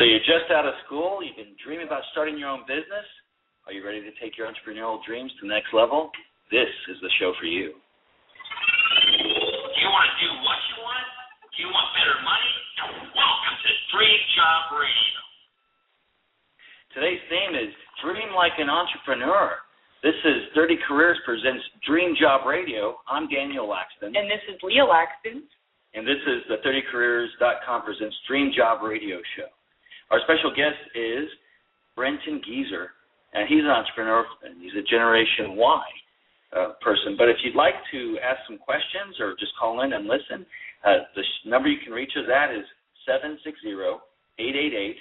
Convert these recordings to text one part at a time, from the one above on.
So you're just out of school, you've been dreaming about starting your own business. Are you ready to take your entrepreneurial dreams to the next level? This is the show for you. Do you want to do what you want? Do you want better money? Welcome to Dream Job Radio. Today's theme is Dream Like an Entrepreneur. This is 30 Careers Presents Dream Job Radio. I'm Daniel Laxton. And this is Leah Laxton. And this is the 30careers.com presents Dream Job Radio Show. Our special guest is Brenton Gieser, and he's an entrepreneur, and he's a Generation Y uh, person. But if you'd like to ask some questions or just call in and listen, uh, the sh- number you can reach us at is 760-888-5718.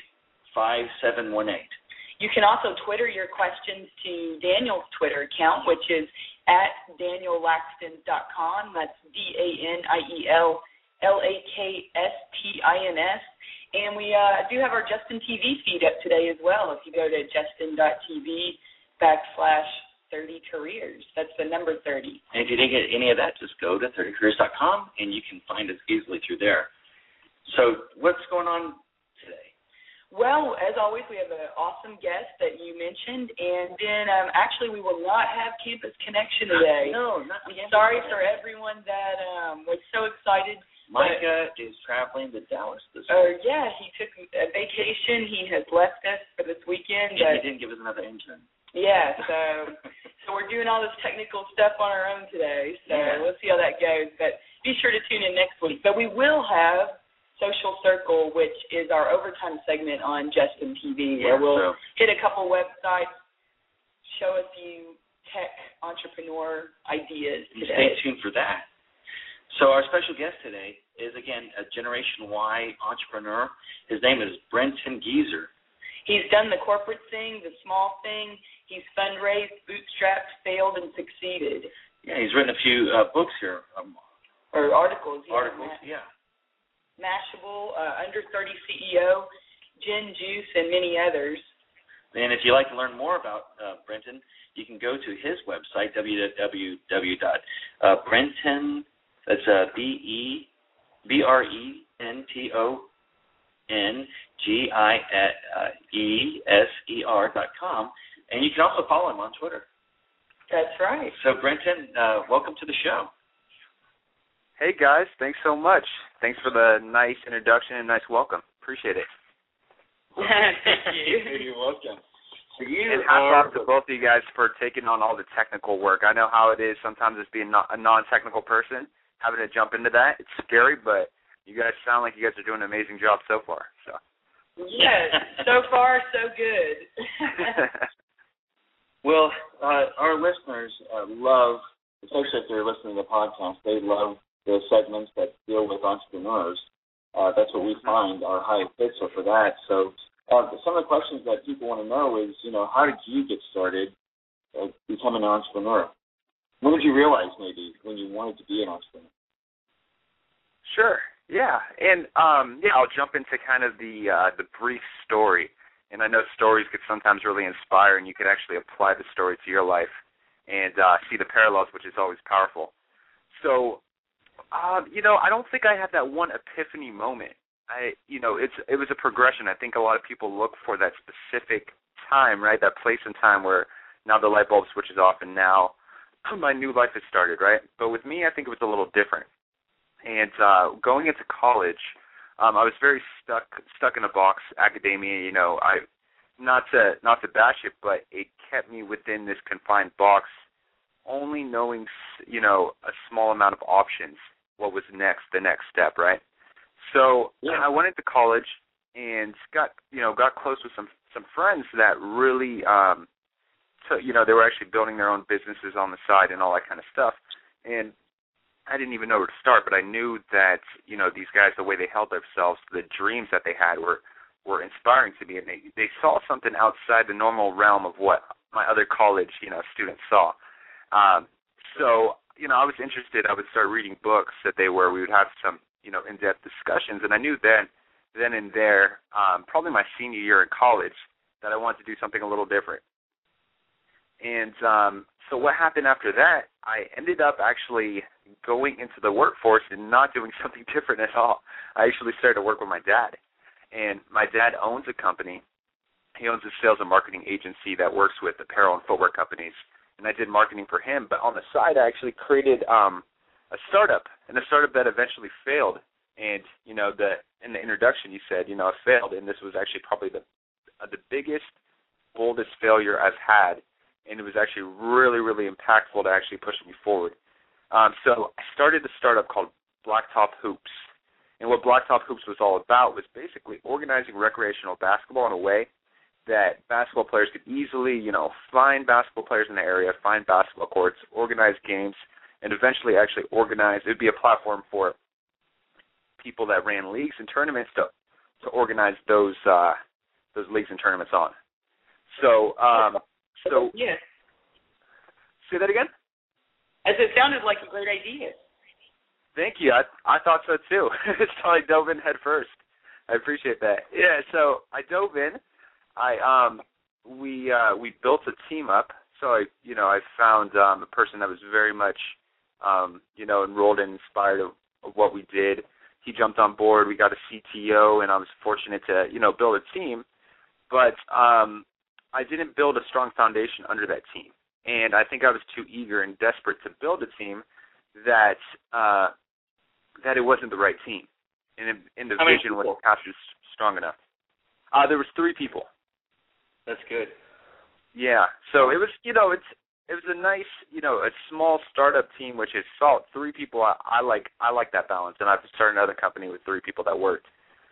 You can also Twitter your questions to Daniel's Twitter account, which is at danielaxton.com. That's D-A-N-I-E-L L-A-K-S-T-I-N-S. And we uh, do have our Justin TV feed up today as well. If you go to justin.tv backslash 30 careers, that's the number 30. And if you didn't get any of that, just go to 30careers.com and you can find us easily through there. So, what's going on today? Well, as always, we have an awesome guest that you mentioned, and then um, actually we will not have Campus Connection today. No, not I'm sorry for everyone that um, was so excited Micah is traveling to Dallas this Oh uh, week. yeah, he took a vacation. He has left us for this weekend. And he didn't give us another intern. Yeah, so so we're doing all this technical stuff on our own today. So Yeah. we'll see how that goes. But be sure to tune in next week. But we will have Social Circle, which is our overtime segment on Justin TV, Yeah, where we'll so hit a couple websites, show a few tech entrepreneur ideas today. stay tuned for that. So our special guest today is again a Generation Y entrepreneur. His name is Brenton Gieser. He's done the corporate thing, the small thing. He's fundraised, bootstrapped, failed, and succeeded. Yeah, he's written a few uh, books here, um, Or articles. yeah, articles. Ma- Yeah. Mashable, uh, Under 30 CEO, Gen Juice, and many others. And if you'd like to learn more about uh, Brenton, you can go to his website www.brenton. That's uh, B E B R E N T O N G I E S E R dot com, and you can also follow him on Twitter. That's right. So Brenton, uh, welcome to the show. Hey guys, thanks so much. Thanks for the nice introduction and nice welcome. Appreciate it. Thank you. You're welcome. So you And hats off to both of you guys for taking on all the technical work. I know how it is sometimes as being a non-technical person, having to jump into that. It's scary, but you guys sound like you guys are doing an amazing job so far. So. Yes, so far so good. Well, uh, our listeners uh, love, especially if they're listening to the podcast, they love the segments that deal with entrepreneurs. Uh, that's what we find our high fits are for that. So uh, some of the questions that people want to know is, you know, how did you get started uh, becoming an entrepreneur? When did you realize maybe when you wanted to be an entrepreneur? Sure. Yeah, and um, yeah, I'll jump into kind of the uh, the brief story. And I know stories could sometimes really inspire, and you could actually apply the story to your life and uh, see the parallels, which is always powerful. So, uh, you know, I don't think I had that one epiphany moment. I, you know, it's it was a progression. I think a lot of people look for that specific time, right? That place and time where now the light bulb switches off, and now my new life has started, right? But with me, I think it was a little different. And uh, going into college, um, I was very stuck stuck in a box. Academia, you know, I not to not to bash it, but it kept me within this confined box, only knowing s- you know a small amount of options. What was next? The next step, right? So Yeah. I went into college and got you know got close with some some friends that really um so you know they were actually building their own businesses on the side and all that kind of stuff. And I didn't even know where to start but I knew that you know these guys the way they held themselves the dreams that they had were were inspiring to me. And they they saw something outside the normal realm of what my other college you know students saw. Um so you know I was interested. I would start reading books that they were. We would have some you know in-depth discussions. And I knew then then and there um probably my senior year in college that I wanted to do something a little different and um, so what happened after that, I ended up actually going into the workforce and not doing something different at all. I actually started to work with my dad. And my dad owns a company. He owns a sales and marketing agency that works with apparel and footwear companies. And I did marketing for him. But on the side, I actually created um, a startup, and a startup that eventually failed. And you know, the in the introduction, you said, you know, it failed, and this was actually probably the uh, the biggest, boldest failure I've had, and it was actually really, really impactful to actually push me forward. Um, so I started a startup called Blacktop Hoops, and what Blacktop Hoops was all about was basically organizing recreational basketball in a way that basketball players could easily, you know, find basketball players in the area, find basketball courts, organize games, and eventually actually organize. It would be a platform for people that ran leagues and tournaments to to organize those uh, those leagues and tournaments on. So, um, so yeah. Say that again. As it sounded like a great idea. Thank you. I I thought so too. so I dove in head first. I appreciate that. Yeah. So I dove in. I um we uh we built a team up. So I you know I found um a person that was very much um you know enrolled and inspired of, of what we did. He jumped on board. We got a CTO, and I was fortunate to you know build a team. But um I didn't build a strong foundation under that team and I think I was too eager and desperate to build a team that uh, that it wasn't the right team, and, and the How vision wasn't captured strong enough. Uh, there was three people. That's good. Yeah, so it was you know it's it was a nice you know a small startup team which is solid. Three people I, I like I like that balance, and I've started another company with three people that worked.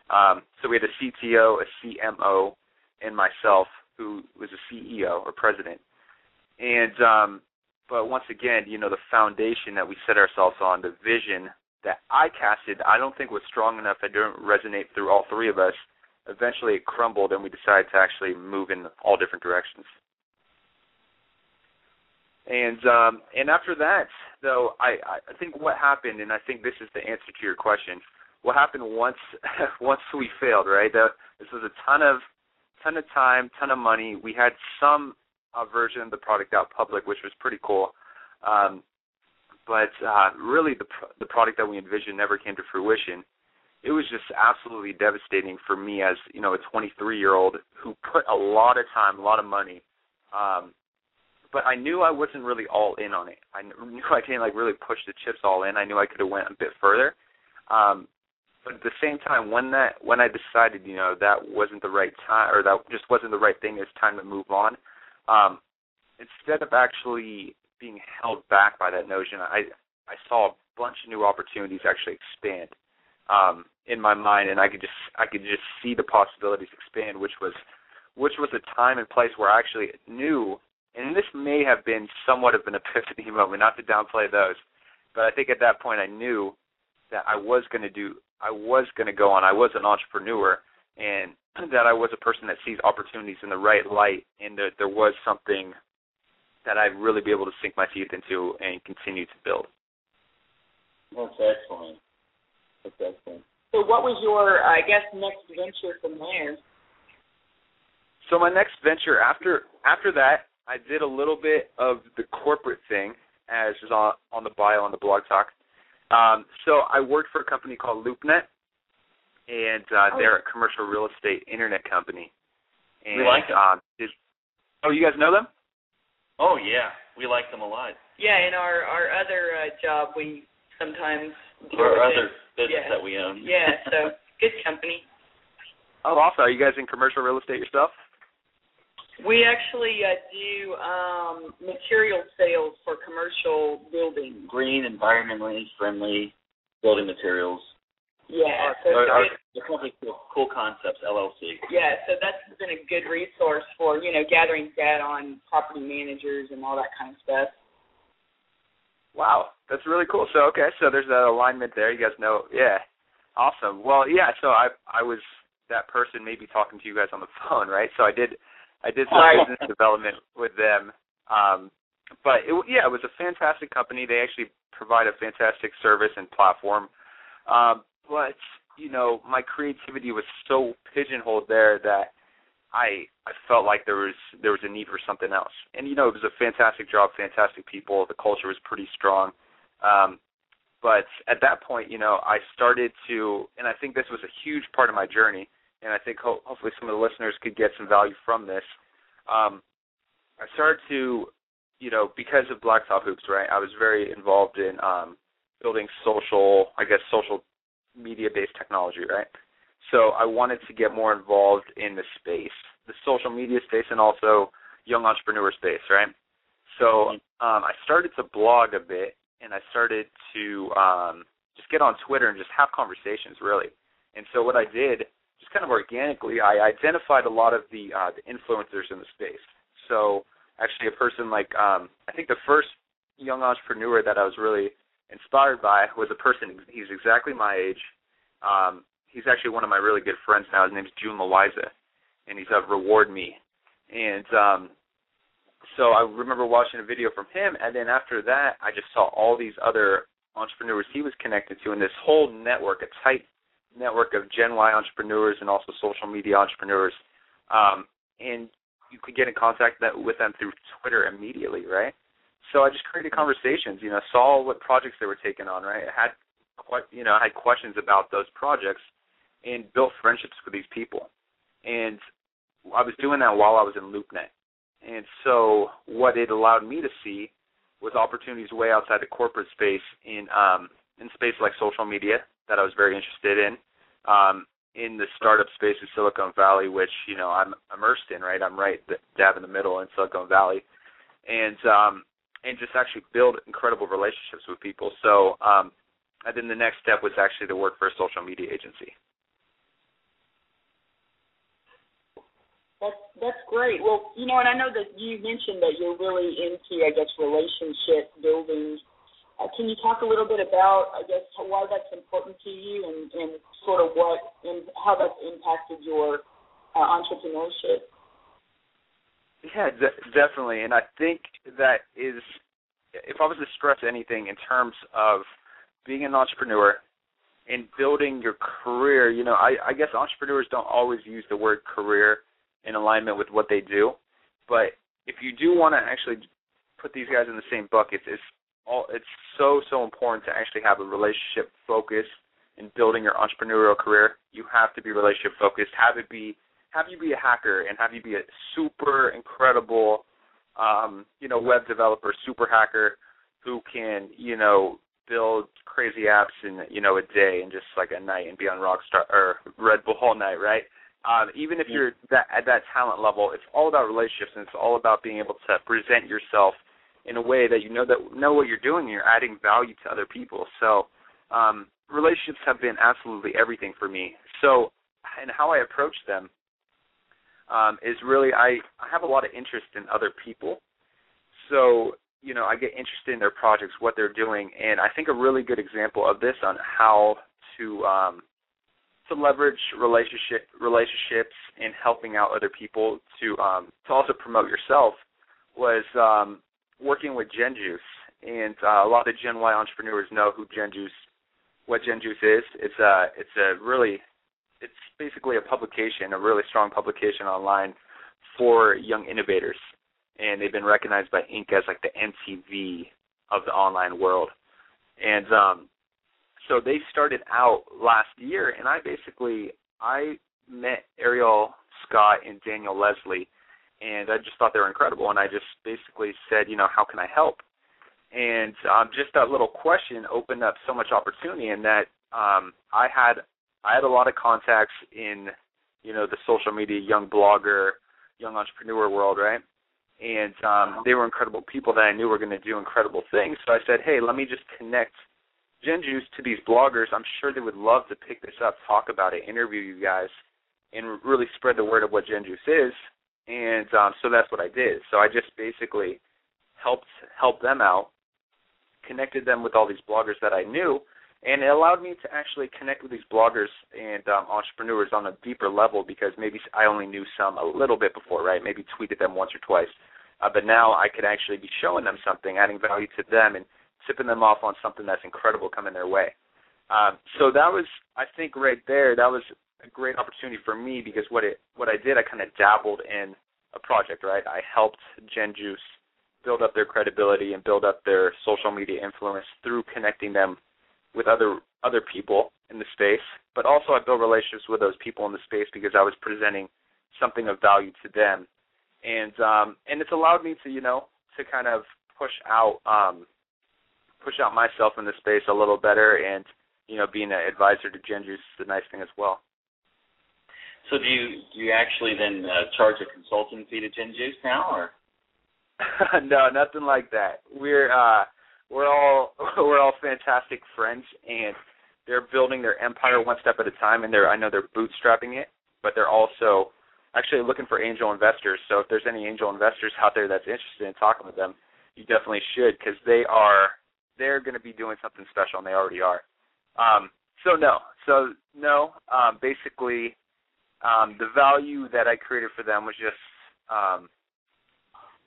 Um, so we had a CTO, a CMO, and myself who was a CEO or president and um, but once again, you know, the foundation that we set ourselves on, the vision that I casted, I don't think was strong enough. It didn't resonate through all three of us. Eventually, it crumbled, and we decided to actually move in all different directions. And um, and after that, though, I I think what happened, and I think this is the answer to your question. What happened once once we failed, right? The, this was a ton of ton of time, ton of money. We had some uh, version of the product out public, which was pretty cool. Um, but uh, really, the pr- the product that we envisioned never came to fruition. It was just absolutely devastating for me as you know a 23 year old who put a lot of time, a lot of money. Um, but I knew I wasn't really all in on it. I knew I didn't like really push the chips all in. I knew I could have went a bit further. Um, but at the same time, when that when I decided, you know, that wasn't the right time, or that just wasn't the right thing, it's time to move on um, instead of actually being held back by that notion, I I saw a bunch of new opportunities actually expand um, in my mind, and I could just I could just see the possibilities expand, which was which was a time and place where I actually knew, and this may have been somewhat of an epiphany moment, not to downplay those, but I think at that point I knew that I was going to do, I was going to go on, I was an entrepreneur, and that I was a person that sees opportunities in the right light, and that there was something that I'd really be able to sink my teeth into and continue to build. That's excellent. That's excellent. So, what was your, I guess, next venture from there? So my next venture after after that, I did a little bit of the corporate thing, as is on on the bio on the blog talk. Um, so I worked for a company called LoopNet, and uh, oh. they're a commercial real estate internet company. And, we like them. Um, is, oh, you guys know them? Oh yeah, we like them a lot. Yeah, in our our other uh, job, we sometimes our other business yeah. that we own. Yeah, so good company. Oh, also, are you guys in commercial real estate yourself? We actually uh, do um, material sales for commercial buildings. Green, environmentally friendly building materials. Yeah. So our, our, the company Cool Concepts LLC. Yeah, so that's been a good resource for you know gathering data on property managers and all that kind of stuff. Wow, that's really cool. So okay, so there's that alignment there. You guys know, yeah, awesome. Well, yeah. So I I was that person maybe talking to you guys on the phone, right? So I did I did some business development with them. Um, but it, yeah, it was a fantastic company. They actually provide a fantastic service and platform. Um, but you know, my creativity was so pigeonholed there that I I felt like there was there was a need for something else. And you know, it was a fantastic job, fantastic people. The culture was pretty strong. Um, but at that point, you know, I started to, and I think this was a huge part of my journey. And I think ho- hopefully some of the listeners could get some value from this. Um, I started to, you know, because of Blacktop Hoops, right? I was very involved in um, building social, I guess, social media-based technology, right? So I wanted to get more involved in the space, the social media space, and also young entrepreneur space, right? So um, I started to blog a bit, and I started to um, just get on Twitter and just have conversations, really. And so what I did, just kind of organically, I identified a lot of the uh, the influencers in the space. So actually, a person like um, I think the first young entrepreneur that I was really inspired by was a person. He's exactly my age. Um, he's actually one of my really good friends now. His name's Jun Loayza, and he's at Reward Me. And um, so I remember watching a video from him, and then after that, I just saw all these other entrepreneurs he was connected to, and this whole network, a tight network of Gen Y entrepreneurs and also social media entrepreneurs. Um, and you could get in contact that, with them through Twitter immediately, right? So I just created conversations, you know, saw what projects they were taking on, right? I had you know, I had questions about those projects and built friendships with these people. And I was doing that while I was in LoopNet. And so what it allowed me to see was opportunities way outside the corporate space in um in space like social media that I was very interested in. Um in the startup space of Silicon Valley, which, you know, I'm immersed in, right? I'm right dab in the middle in Silicon Valley. And um and just actually build incredible relationships with people. So um and then the next step was actually to work for a social media agency. That's that's great. Well, you know, and I know that you mentioned that you're really into, I guess, relationship building. Uh, can you talk a little bit about, I guess, why that's important to you, and, and sort of what and how that's impacted your uh, entrepreneurship? Yeah, de- definitely, and I think that is, if I was to stress anything in terms of being an entrepreneur and building your career, you know, I, I guess entrepreneurs don't always use the word career in alignment with what they do. But if you do want to actually put these guys in the same bucket, it's all it's so so important to actually have a relationship focus in building your entrepreneurial career. You have to be relationship focused. Have it be have you be a hacker and have you be a super incredible um, you know, web developer, super hacker who can, you know, build crazy apps in, you know, a day and just like a night and be on Rockstar or Red Bull all night, right? Um, even if you're that, at that talent level, it's all about relationships and it's all about being able to present yourself in a way that you know that know what you're doing. You're adding value to other people. So um, relationships have been absolutely everything for me. So and how I approach them um, is really I, I have a lot of interest in other people. So you know I get interested in their projects, what they're doing, and I think a really good example of this on how to um, to leverage relationship relationships and helping out other people to um, to also promote yourself was um, working with Gen Juice. And uh, a lot of the Gen Y entrepreneurs know who Gen Juice, what Gen Juice is. It's a it's a really it's basically a publication, a really strong publication online for young innovators, and they've been recognized by Inc. as like the MTV of the online world. And um, so they started out last year, and I basically I met Ariel Scott and Daniel Leslie, and I just thought they were incredible, and I just basically said, you know, how can I help? And um, just that little question opened up so much opportunity, and that um, I had I had a lot of contacts in you know the social media, young blogger, young entrepreneur world, right? And um, they were incredible people that I knew were going to do incredible things. So I said, hey, let me just connect Gen Juice to these bloggers, I'm sure they would love to pick this up, talk about it, interview you guys, and really spread the word of what Gen Juice is. And um, so that's what I did. So I just basically helped help them out, connected them with all these bloggers that I knew, and it allowed me to actually connect with these bloggers and um, entrepreneurs on a deeper level because maybe I only knew some a little bit before, right? Maybe tweeted them once or twice, uh, but now I could actually be showing them something, adding value to them, and tipping them off on something that's incredible coming their way. Um, so that was, I think, right there. That was a great opportunity for me because what it what I did, I kind of dabbled in a project. Right, I helped Gen Juice build up their credibility and build up their social media influence through connecting them with other other people in the space, but also I built relationships with those people in the space because I was presenting something of value to them, and um, and it's allowed me to you know to kind of push out um, push out myself in the space a little better, and you know being an advisor to Gen Juice is a nice thing as well. So do you do you actually then uh, charge a consulting fee to Gen Juice now, or? no, nothing like that. We're uh we're all we're all fantastic friends and they're building their empire one step at a time and they're I know they're bootstrapping it, but they're also actually looking for angel investors. So if there's any angel investors out there that's interested in talking with them, you definitely should because they are they're going to be doing something special and they already are. Um so no. So no, um basically um the value that I created for them was just um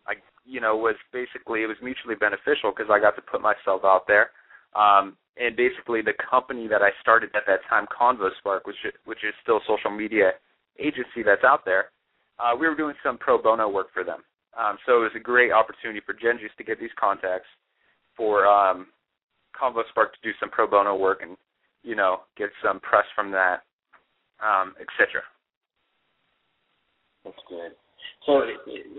I you know was basically it was mutually beneficial because I got to put myself out there. Um, and basically, the company that I started at that time, ConvoSpark, which which is still a social media agency that's out there, uh, we were doing some pro bono work for them. Um, so it was a great opportunity for Gen Juice to get these contacts, for um, ConvoSpark to do some pro bono work and you know get some press from that, um, etc. That's good. So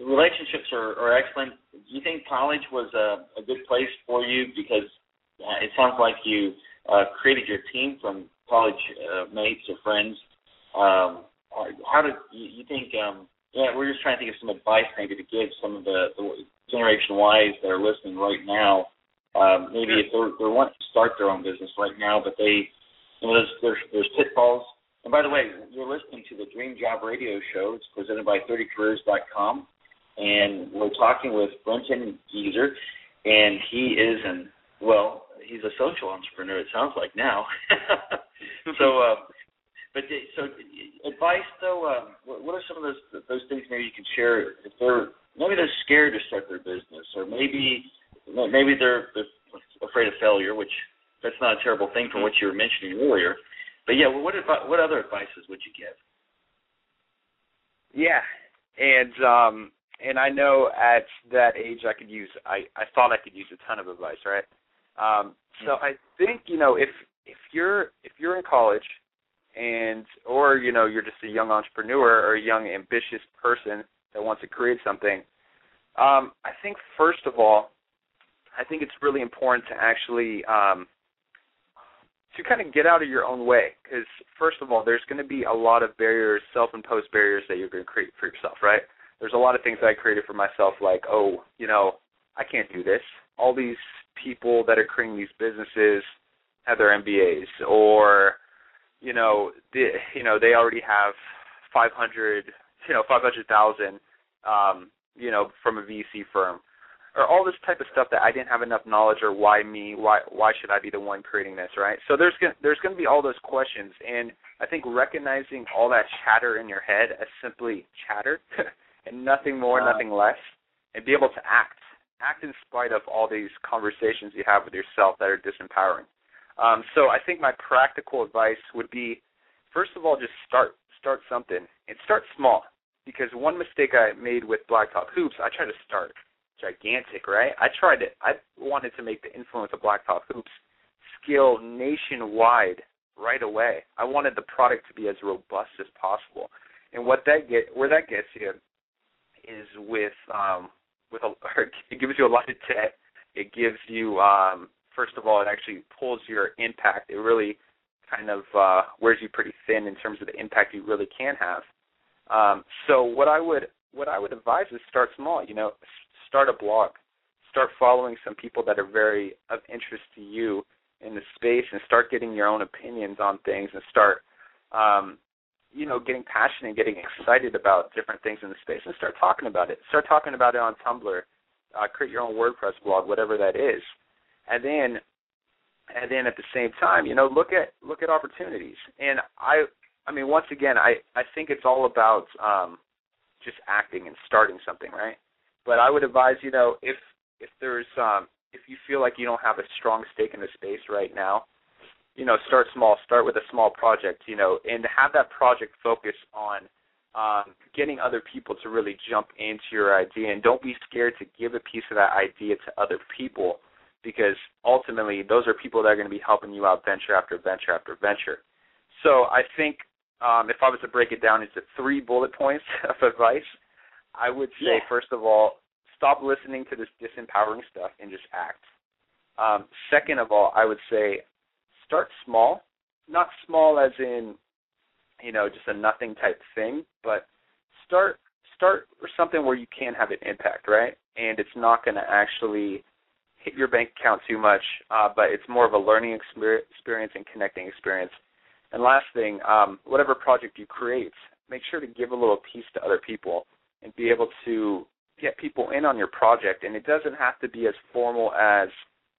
relationships are, are excellent. Do you think college was a, a good place for you because uh, it sounds like you uh, created your team from college uh, mates or friends? Um, how did you, you think? Um, yeah, we're just trying to think of some advice maybe to give some of the, the Generation Ys that are listening right now. Um, maybe if they're, they're wanting to start their own business right now, but they, you know, there's there's, there's pitfalls and by the way, you're listening to the Dream Job Radio Show. It's presented by 30careers.com. And we're talking with Brenton Gieser. And he is an, well, he's a social entrepreneur, it sounds like now. so, uh, but so advice though, um, what are some of those those things maybe you can share if they're maybe they're scared to start their business, or maybe maybe they're, they're afraid of failure, which that's not a terrible thing for what you were mentioning earlier. But yeah, what what other advices would you give? Yeah, and um, and I know at that age I could use I I thought I could use a ton of advice, right? Um, so I think you know if if you're if you're in college and or you know you're just a young entrepreneur or a young ambitious person that wants to create something, um, I think first of all, I think it's really important to actually um, to kind of get out of your own way because first of all there's going to be a lot of barriers self-imposed barriers that you're going to create for yourself right? There's a lot of things that i created for myself like oh you know i can't do this. All these people that are creating these businesses have their mbas or you know the, you know they already have 500 you know 500,000 um you know from a vc firm or all this type of stuff that I didn't have enough knowledge or why me why why should I be the one creating this right? So there's gonna, there's going to be all those questions and I think recognizing all that chatter in your head as simply chatter and nothing more nothing less and be able to act act in spite of all these conversations you have with yourself that are disempowering. Um, so I think my practical advice would be first of all just start start something and start small because one mistake I made with Blacktop Hoops I tried to start gigantic, right? I tried to, I wanted to make the influence of Blacktop Hoops scale nationwide right away. I wanted the product to be as robust as possible. And what that get, where that gets you, is with um, with a, it gives you a lot of debt. It gives you, um, first of all, it actually pulls your impact. It really kind of uh, wears you pretty thin in terms of the impact you really can have. Um, so what I would what I would advise is start small. You know, start a blog, start following some people that are very of interest to you in the space, and start getting your own opinions on things, and start, um, you know, getting passionate, and getting excited about different things in the space, and start talking about it. Start talking about it on Tumblr, uh, create your own WordPress blog, whatever that is, and then, and then at the same time, you know, look at look at opportunities. And I, I mean, once again, I I think it's all about um, just acting and starting something, right? But I would advise, you know, if if there's um if you feel like you don't have a strong stake in the space right now, you know, start small, start with a small project, you know, and have that project focus on um, getting other people to really jump into your idea and don't be scared to give a piece of that idea to other people because ultimately those are people that are going to be helping you out venture after venture after venture. So I think um, if I was to break it down into three bullet points of advice, I would say yeah. first of all, stop listening to this disempowering stuff and just act. Um, second of all, I would say start small, not small as in you know just a nothing type thing, but start start something where you can have an impact, right? And it's not going to actually hit your bank account too much, uh, but it's more of a learning experience and connecting experience. And last thing, um, whatever project you create, make sure to give a little piece to other people and be able to get people in on your project. And it doesn't have to be as formal as,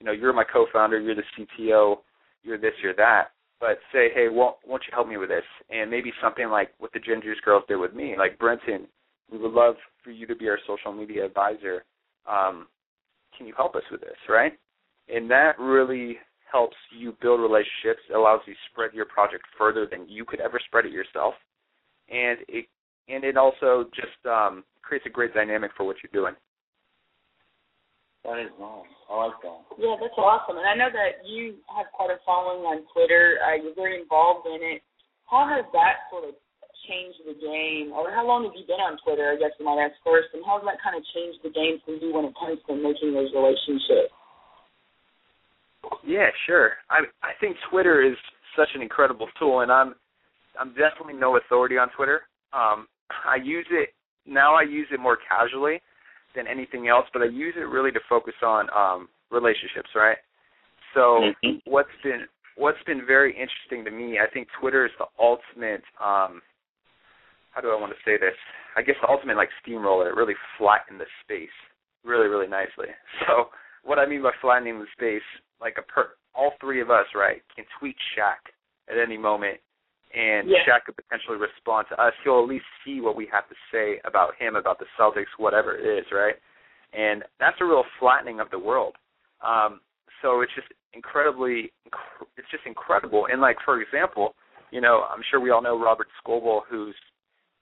you know, you're my co-founder, you're the CTO, you're this, you're that. But say, hey, won't, won't you help me with this? And maybe something like what the Gen Juice Girls did with me, like Brenton, we would love for you to be our social media advisor. Um, can you help us with this, right? And that really helps you build relationships, allows you to spread your project further than you could ever spread it yourself. And it and it also just um, creates a great dynamic for what you're doing. That is nice. I like that. Yeah, that's awesome. And I know that you have quite a following on Twitter. Uh, you're very involved in it. How has that sort of changed the game? Or how long have you been on Twitter, I guess I might ask first, and how has that kind of changed the game for you when it comes to making those relationships? Yeah, sure. I I think Twitter is such an incredible tool and I'm I'm definitely no authority on Twitter. Um I use it now I use it more casually than anything else, but I use it really to focus on um relationships, right? So mm-hmm. what's been what's been very interesting to me, I think Twitter is the ultimate um how do I want to say this? I guess the ultimate like steamroller. It really flattened the space really, really nicely. So what I mean by flattening the space, like a per all three of us, right, can tweet Shaq at any moment and yeah. Shaq could potentially respond to us. He'll at least see what we have to say about him, about the Celtics, whatever it is, right? And that's a real flattening of the world. Um, so it's just incredibly, it's just incredible. And like for example, you know, I'm sure we all know Robert Scoble, who's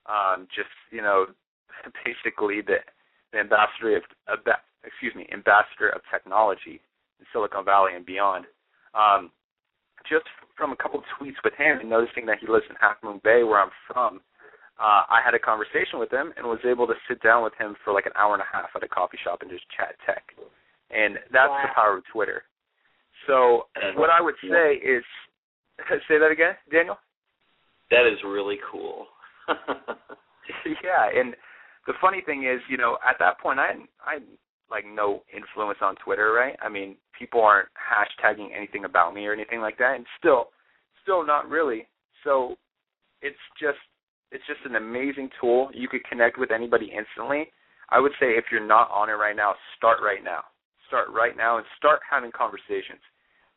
um, just you know, basically the, the ambassador of, of excuse me, ambassador of technology in Silicon Valley and beyond. Um, just from a couple of tweets with him and noticing that he lives in Half Moon Bay, where I'm from, uh, I had a conversation with him and was able to sit down with him for like an hour and a half at a coffee shop and just chat tech. And that's wow. the power of Twitter. So what I would say is, say that again, Daniel. That is really cool. yeah, and the funny thing is, you know, at that point, I I like no influence on Twitter, right? I mean, people aren't hashtagging anything about me or anything like that, and still, still not really. So, it's just it's just an amazing tool. You could connect with anybody instantly. I would say if you're not on it right now, start right now. Start right now and start having conversations.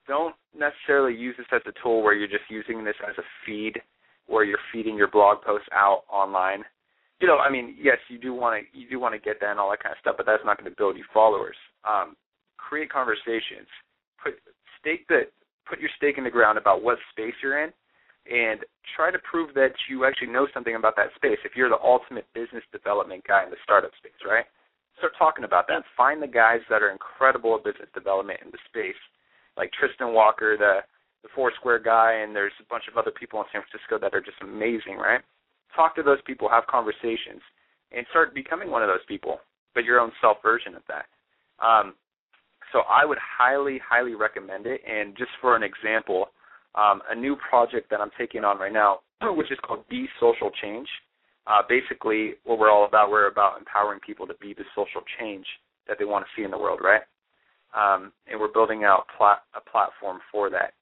Don't necessarily use this as a tool where you're just using this as a feed where you're feeding your blog posts out online you know, I mean, yes, you do want to you do want to get that and all that kind of stuff, but that's not going to build you followers. Um, create conversations. Put stake the put your stake in the ground about what space you're in, and try to prove that you actually know something about that space. If you're the ultimate business development guy in the startup space, right? Start talking about that. Find the guys that are incredible at business development in the space, like Tristan Walker, the the Foursquare guy, and there's a bunch of other people in San Francisco that are just amazing, right? Talk to those people, have conversations, and start becoming one of those people, but your own self version of that. Um, so I would highly, highly recommend it. And just for an example, um, a new project that I'm taking on right now, which is called Be Social Change. Uh, basically, what we're all about, we're about empowering people to be the social change that they want to see in the world, right? Um, and we're building out plat- a platform for that.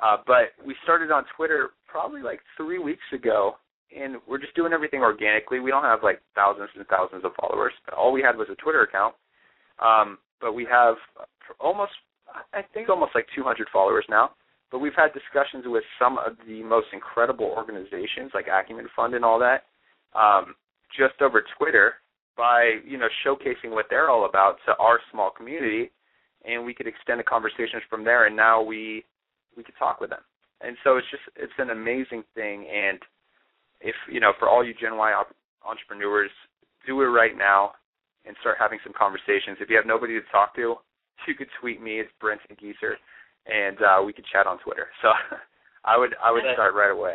Uh, but we started on Twitter probably like three weeks ago, and we're just doing everything organically. We don't have like thousands and thousands of followers. All we had was a Twitter account, um, but we have almost, I think, almost like 200 followers now. But we've had discussions with some of the most incredible organizations, like Acumen Fund and all that, um, just over Twitter by you know showcasing what they're all about to our small community, and we could extend the conversations from there. And now we we could talk with them. And so it's just it's an amazing thing and if you know, for all you Gen Y entrepreneurs, do it right now and start having some conversations. If you have nobody to talk to, you could tweet me. It's Brenton Gieser, and uh, we could chat on Twitter. So I would I would start right away.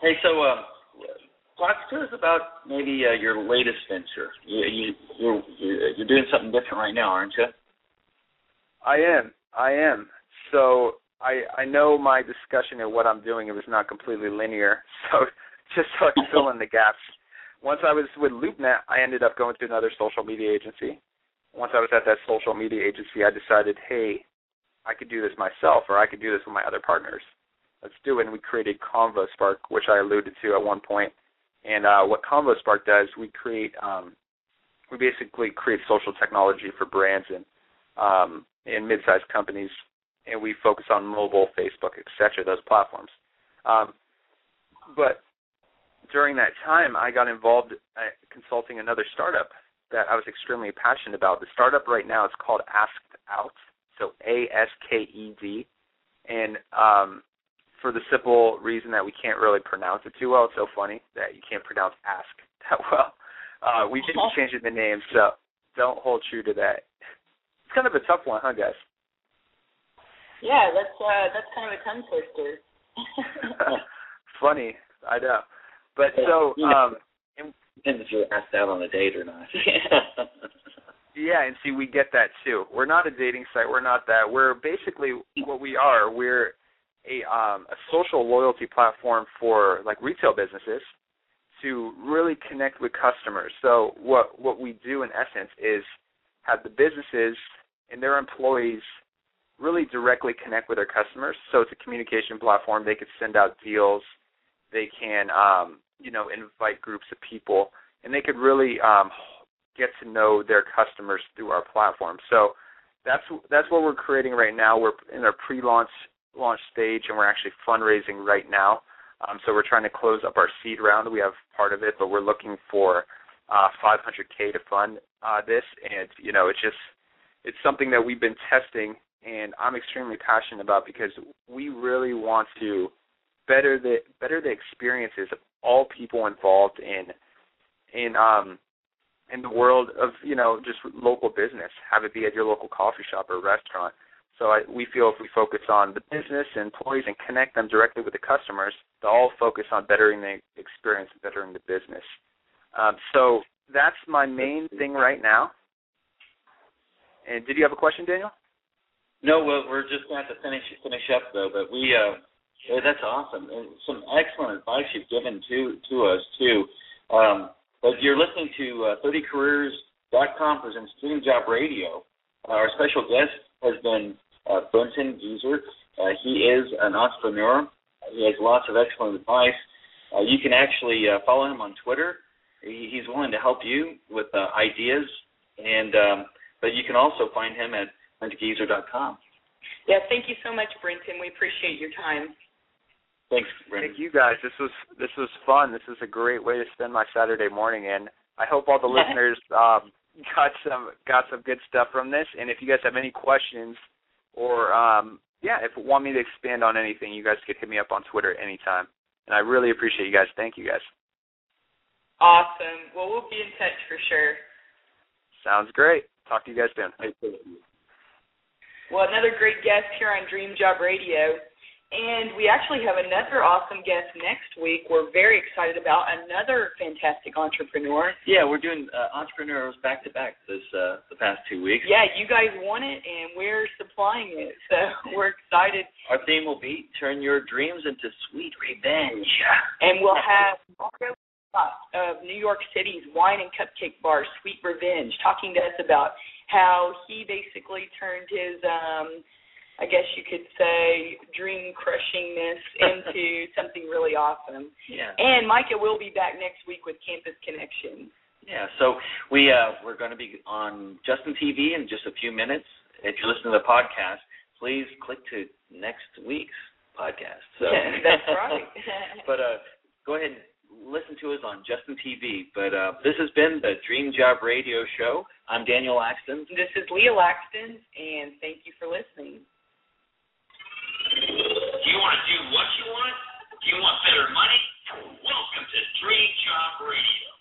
Hey, so uh, talk to us about maybe uh, your latest venture. You, you you're you're doing something different right now, aren't you? I am. I am. So I I know my discussion of what I'm doing it was not completely linear. So just so I fill in the gaps. Once I was with LoopNet, I ended up going to another social media agency. Once I was at that social media agency, I decided, hey, I could do this myself, or I could do this with my other partners. Let's do it. And we created Convo Spark, which I alluded to at one point. And uh, what Convo Spark does, we create, um, we basically create social technology for brands and um, and mid-sized companies and we focus on mobile, Facebook, etc., those platforms. Um, but during that time, I got involved uh, consulting another startup that I was extremely passionate about. The startup right now is called Asked Out, so A S K E D, and um, for the simple reason that we can't really pronounce it too well. It's so funny that you can't pronounce ask that well. Uh, we didn't change the name, so don't hold true to that. It's kind of a tough one, huh, guys? Yeah, that's uh, that's kind of a tongue twister. Funny, I know. But so, um, depends if you're asked out on a date or not. yeah, and see, we get that too. We're not a dating site. We're not that. We're basically what we are. We're a um, a social loyalty platform for like retail businesses to really connect with customers. So what what we do in essence is have the businesses and their employees really directly connect with their customers. So it's a communication platform. They could send out deals. They can, um, you know, invite groups of people, and they could really um, get to know their customers through our platform. So that's that's what we're creating right now. We're in our pre-launch launch stage, and we're actually fundraising right now. Um, so we're trying to close up our seed round. We have part of it, but we're looking for uh, 500k to fund uh, this, and you know, it's just it's something that we've been testing and I'm extremely passionate about because we really want to better the better the experiences of all people involved in in um in the world of you know just local business have it be at your local coffee shop or restaurant. So I, we feel if we focus on the business and employees and connect them directly with the customers they'll all focus on bettering the experience bettering the business. Um, so that's my main thing right now. And did you have a question daniel no, we're just going to have to finish finish up though. But we, uh, that's awesome, and some excellent advice you've given to to us too. Um, but you're listening to uh, 30careers.com presents Dream Job Radio. Uh, our special guest has been uh, Brenton Gieser. Uh, he is an entrepreneur. He has lots of excellent advice. Uh, you can actually uh, follow him on Twitter. He, he's willing to help you with uh, ideas, and um, but you can also find him at BrentGieser.com. Yeah, thank you so much, Brenton. We appreciate your time. Thanks, Brenton. Thank you guys. This was this was fun. This is a great way to spend my Saturday morning, and I hope all the listeners um, got some got some good stuff from this. And if you guys have any questions or um, yeah, if you want me to expand on anything, you guys could hit me up on Twitter anytime. And I really appreciate you guys. Thank you guys. Awesome. Well, we'll be in touch for sure. Sounds great. Talk to you guys soon. Well, another great guest here on Dream Job Radio. And we actually have another awesome guest next week. We're very excited about another fantastic entrepreneur. Yeah, we're doing uh, entrepreneurs back to back this uh, the past two weeks. Yeah, you guys want it, and we're supplying it, so we're excited. Our theme will be "Turn Your Dreams into Sweet Revenge," and we'll have Marco of New York City's wine and cupcake bar, Sweet Revenge, talking to us about how he basically turned his um I guess you could say dream crushingness into something really awesome. Yeah. And Micah will be back next week with Campus Connection. Yeah, so we uh we're going to be on Justin TV in just a few minutes. If you're listening to the podcast, please click to next week's podcast. So that's right. but uh go ahead and listen to us on Justin TV. But uh, this has been the Dream Job Radio Show. I'm Daniel Laxton. This is Leah Laxton, and thank you for listening. Do you want to do what you want? Do you want better money? Welcome to Dream Job Radio.